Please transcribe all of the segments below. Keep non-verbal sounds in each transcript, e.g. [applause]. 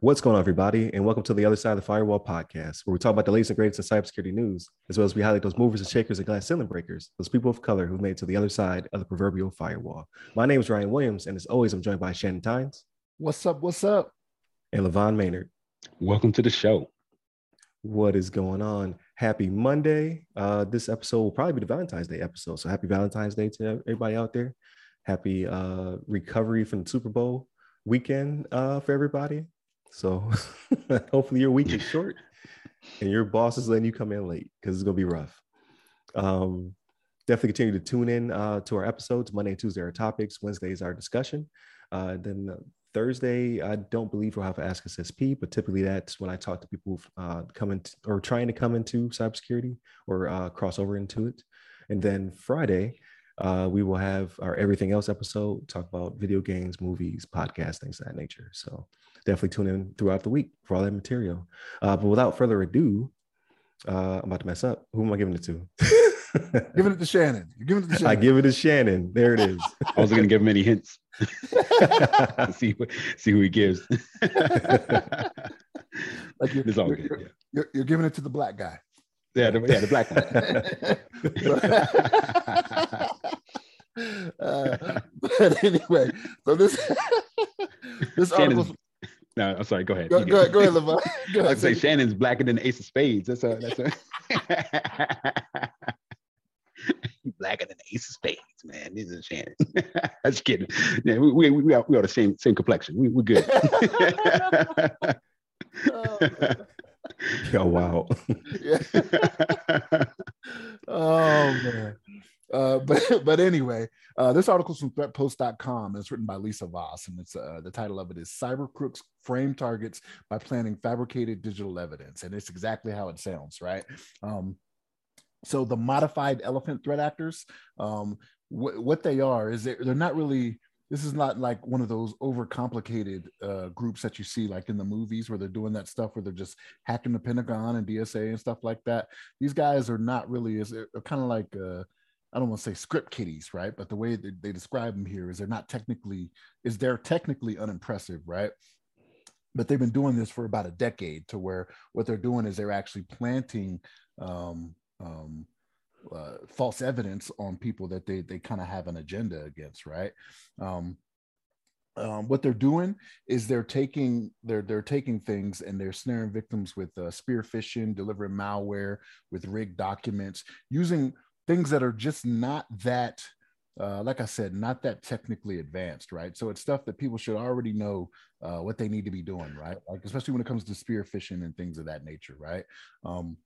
What's going on, everybody, and welcome to the Other Side of the Firewall podcast, where we talk about the latest and greatest in cybersecurity news, as well as we highlight those movers and shakers and glass ceiling breakers, those people of color who've made it to the other side of the proverbial firewall. My name is Ryan Williams, and as always, I'm joined by Shannon Tynes. What's up? What's up? And LeVon Maynard. Welcome to the show. What is going on? Happy Monday. Uh, this episode will probably be the Valentine's Day episode. So happy Valentine's Day to everybody out there. Happy uh, recovery from the Super Bowl weekend uh, for everybody. So [laughs] hopefully your week is short and your boss is letting you come in late because it's gonna be rough. Um, definitely continue to tune in uh, to our episodes. Monday and Tuesday are topics. Wednesday is our discussion. Uh, then Thursday, I don't believe we'll have to Ask SSP, but typically that's when I talk to people uh, coming or trying to come into cybersecurity or uh, cross over into it. And then Friday, uh, we will have our everything else episode, talk about video games, movies, podcasts, things of that nature. So definitely tune in throughout the week for all that material. Uh, but without further ado, uh, I'm about to mess up. Who am I giving it to? [laughs] giving it to Shannon. You're giving it to Shannon. [laughs] I give it to Shannon. There it is. [laughs] I wasn't going to give him any hints. see, see who he gives. like you're, you're, you're, you're, you're giving it to the black guy. Yeah, the, yeah, the black one. [laughs] uh, [laughs] but anyway, so this [laughs] this article. No, I'm sorry. Go ahead. Go, go ahead, go ahead, LeVon. Go ahead. I say Shannon's blacker than the Ace of Spades. That's a that's a blacker than the Ace of Spades, man. This is Shannon. That's kidding. Yeah, we we we are, we are the same same complexion. We we're good. oh, [laughs] Oh wow. [laughs] oh man. Uh, [laughs] but but anyway, uh, this article is from threatpost.com and it's written by Lisa Vaas, and it's uh, the title of it is "Cyber Crooks Frame Targets by Planning Fabricated Digital Evidence," and it's exactly how it sounds, right? Um, so the modified elephant threat actors, um, wh- what they are is they're, they're not really this is not like one of those overcomplicated uh, groups that you see like in the movies where they're doing that stuff where they're just hacking the Pentagon and NSA and stuff like that. These guys are not really as kind of like uh, I don't want to say script kiddies, right? But the way that they describe them here is they're not technically is they're technically unimpressive, right? But they've been doing this for about a decade to where what they're doing is they're actually planting um, um, uh, false evidence on people that they they kind of have an agenda against, right? Um, um, what they're doing is they're taking they're they're taking things and they're snaring victims with uh, spear phishing, delivering malware with rigged documents, using things that are just not that uh, like I said, not that technically advanced, right? So it's stuff that people should already know uh, what they need to be doing, right? Like especially when it comes to spear phishing and things of that nature, right? Um,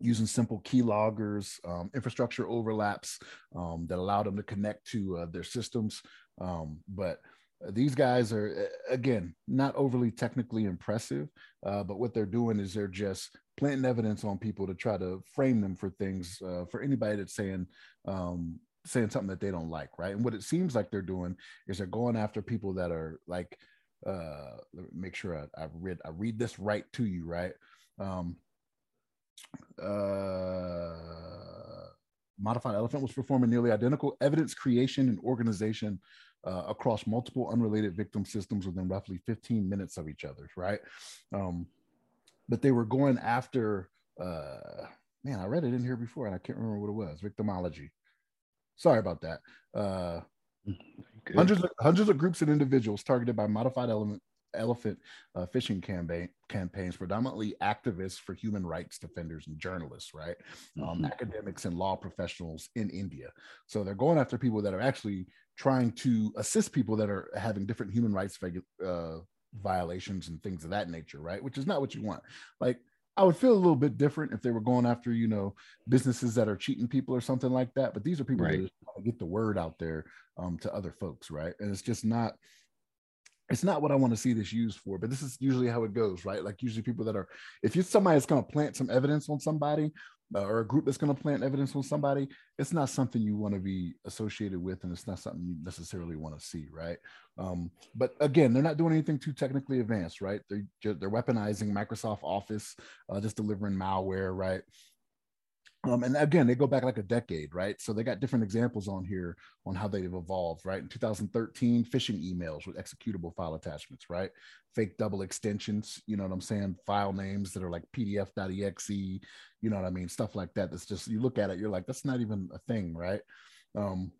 using simple keyloggers, um, infrastructure overlaps um, that allow them to connect to uh, their systems. Um, but these guys are, again, not overly technically impressive, uh, but what they're doing is they're just planting evidence on people to try to frame them for things uh, for anybody that's saying, um, saying something that they don't like, right? And what it seems like they're doing is they're going after people that are like, uh, make sure I, I read I read this right to you, right? Um, uh, Modified Elephant was performing nearly identical evidence creation and organization uh, across multiple unrelated victim systems within roughly 15 minutes of each other, right? Um, but they were going after, uh, man, I read it in here before and I can't remember what it was victimology. Sorry about that. Uh, hundreds, of, hundreds of groups and individuals targeted by modified element elephant uh, phishing campaign campaigns, predominantly activists for human rights defenders and journalists, right? Um, mm-hmm. Academics and law professionals in India. So they're going after people that are actually trying to assist people that are having different human rights uh, violations and things of that nature, right? Which is not what you want. Like I would feel a little bit different if they were going after, you know, businesses that are cheating people or something like that. But these are people right. that get the word out there um, to other folks, right? And it's just not it's not what I want to see this used for, but this is usually how it goes, right? Like usually people that are, if you're somebody that's going to plant some evidence on somebody, uh, or a group that's going to plant evidence on somebody, it's not something you want to be associated with, and it's not something you necessarily want to see, right? Um, but again, they're not doing anything too technically advanced, right? They're they're weaponizing Microsoft Office, uh, just delivering malware, right? Um, and again, they go back like a decade, right? So they got different examples on here on how they've evolved, right? In 2013, phishing emails with executable file attachments, right? Fake double extensions, you know what I'm saying? File names that are like PDF.exe, you know what I mean? Stuff like that. That's just, you look at it, you're like, that's not even a thing, right? Um,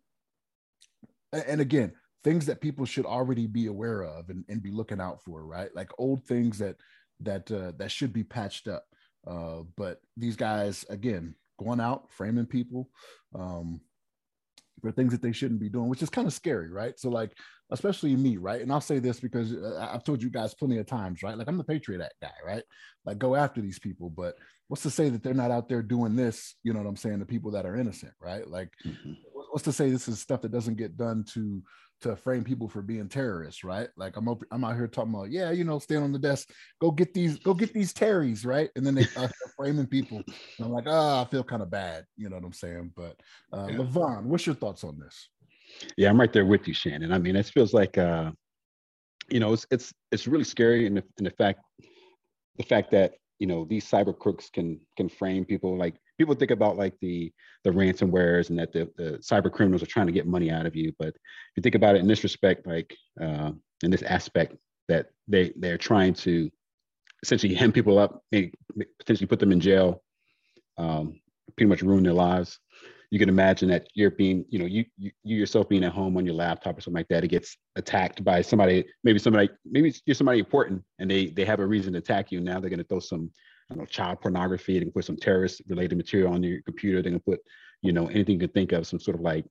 and again, things that people should already be aware of and, and be looking out for, right? Like old things that, that, uh, that should be patched up. Uh, but these guys, again, going out, framing people um, for things that they shouldn't be doing, which is kind of scary, right? So, like, especially me, right? And I'll say this because uh, I've told you guys plenty of times, right? Like, I'm the Patriot Act guy, right? Like, go after these people, but what's to say that they're not out there doing this? You know what I'm saying? The people that are innocent, right? Like, mm-hmm. what's to say this is stuff that doesn't get done to to frame people for being terrorists, right? Like I'm up, I'm out here talking about, yeah, you know, stand on the desk, go get these, go get these Terrys, right? And then they uh, [laughs] framing people. And I'm like, oh, I feel kind of bad, you know what I'm saying? But uh, yeah. LeVon, what's your thoughts on this? Yeah, I'm right there with you, Shannon. I mean, it feels like, uh, you know, it's it's it's really scary in the in the fact the fact that you know these cyber crooks can can frame people. Like people think about like the the ransomwares and that the, the cyber criminals are trying to get money out of you. But if you think about it in this respect like uh, in this aspect that they they're trying to essentially hem people up maybe potentially put them in jail um, pretty much ruin their lives you can imagine that you're being you know you, you you yourself being at home on your laptop or something like that it gets attacked by somebody maybe somebody maybe you're somebody important and they they have a reason to attack you now they're going to throw some I don't know, child pornography. They can put some terrorist related material on your computer. They can put, you know, anything you can think of, some sort of like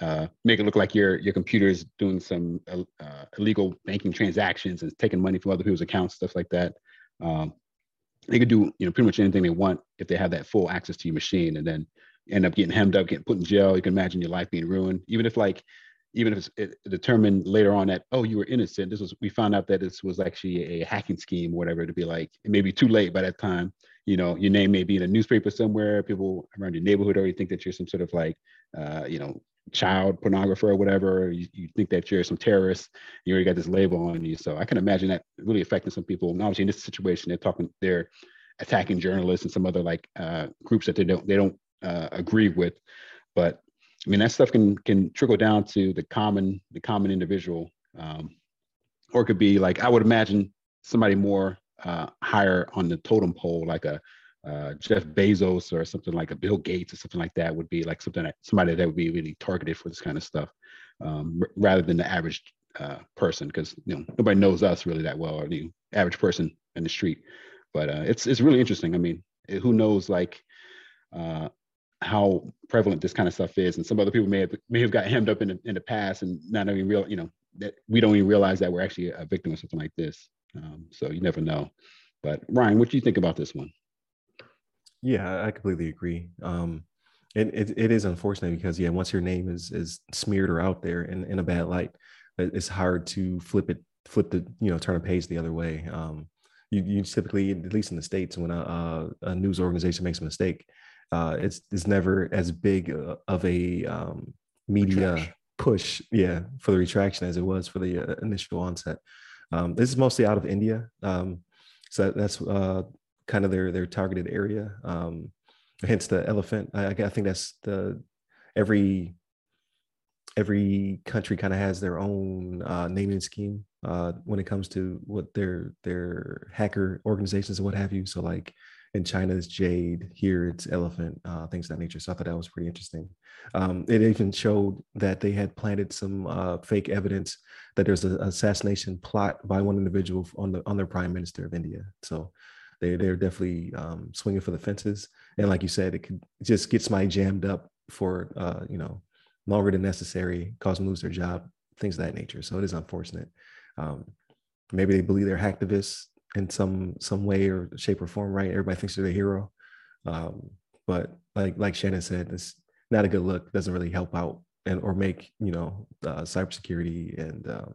uh, make it look like your your computer is doing some uh, uh, illegal banking transactions and taking money from other people's accounts, stuff like that. Um, they could do, you know, pretty much anything they want if they have that full access to your machine, and then end up getting hemmed up, getting put in jail. You can imagine your life being ruined, even if like even if it's determined later on that oh you were innocent. This was we found out that this was actually a hacking scheme or whatever to be like it may be too late by that time. You know your name may be in a newspaper somewhere. People around your neighborhood already think that you're some sort of like uh, you know child pornographer or whatever. You, you think that you're some terrorist. You already got this label on you. So i can imagine that really affecting some people and obviously in this situation they're talking they're attacking journalists and some other like uh, groups that they don't they don't uh, agree with but I mean, that stuff can can trickle down to the common the common individual, um, or it could be like I would imagine somebody more uh, higher on the totem pole, like a uh, Jeff Bezos or something like a Bill Gates or something like that, would be like something that somebody that would be really targeted for this kind of stuff, um, r- rather than the average uh, person, because you know nobody knows us really that well, or the average person in the street. But uh, it's it's really interesting. I mean, who knows like uh, how prevalent this kind of stuff is. And some other people may have may have got hemmed up in the, in the past and not even real, you know, that we don't even realize that we're actually a victim of something like this. Um, so you never know. But Ryan, what do you think about this one? Yeah, I completely agree. Um, it, it, it is unfortunate because yeah, once your name is is smeared or out there in, in a bad light, it's hard to flip it, flip the you know turn a page the other way. Um, you, you typically, at least in the states, when a, a news organization makes a mistake, uh, it's it's never as big uh, of a um, media retraction. push, yeah, for the retraction as it was for the uh, initial onset. Um, this is mostly out of India, um, so that's uh, kind of their their targeted area. Um, hence the elephant. I, I think that's the every every country kind of has their own uh, naming scheme uh, when it comes to what their their hacker organizations and what have you. So like in China it's jade, here it's elephant, uh, things of that nature. So I thought that was pretty interesting. Um, it even showed that they had planted some uh, fake evidence that there's an assassination plot by one individual on the on their prime minister of India. So they they're definitely um, swinging for the fences. And like you said, it could just get somebody jammed up for uh, you know longer than necessary, cause them lose their job, things of that nature. So it is unfortunate. Um, maybe they believe they're hacktivists in some some way or shape or form, right? Everybody thinks they're the hero, um, but like like Shannon said, it's not a good look. Doesn't really help out and or make you know uh, cybersecurity and um,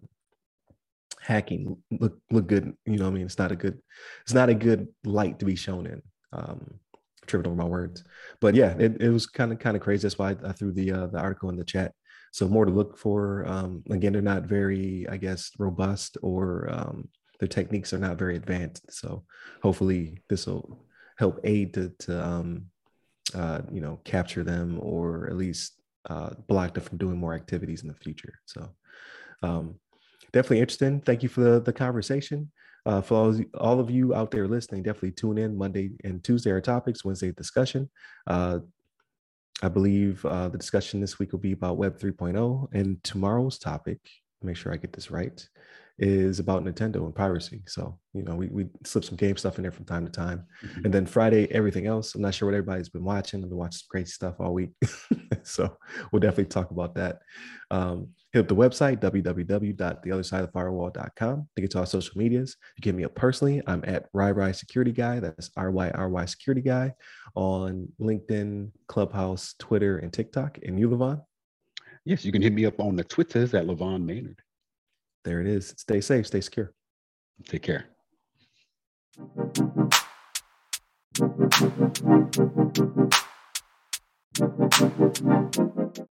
hacking look look good. You know, I mean, it's not a good it's not a good light to be shown in. Um, tripping over my words, but yeah, it, it was kind of kind of crazy. That's why I, I threw the uh, the article in the chat. So more to look for. Um, again, they're not very, I guess, robust or um, their techniques are not very advanced. So hopefully this will help aid to, to um, uh, you know, capture them or at least uh, block them from doing more activities in the future. So um, definitely interesting. Thank you for the, the conversation. Uh, for all, all of you out there listening, definitely tune in Monday and Tuesday are topics, Wednesday discussion. Uh, I believe uh, the discussion this week will be about Web 3.0, and tomorrow's topic, make sure I get this right, is about Nintendo and piracy. So, you know, we, we slip some game stuff in there from time to time. Mm-hmm. And then Friday, everything else. I'm not sure what everybody's been watching. I've been watching great stuff all week. [laughs] so we'll definitely talk about that. Um, hit up the website, www.theothersideofthefirewall.com get to our social medias. You get me up personally. I'm at RyRy Security Guy. That's R-Y-R-Y Security Guy on LinkedIn, Clubhouse, Twitter, and TikTok. And you, LeVon? Yes, you can hit me up on the Twitters at LeVon Maynard. There it is. Stay safe, stay secure. Take care.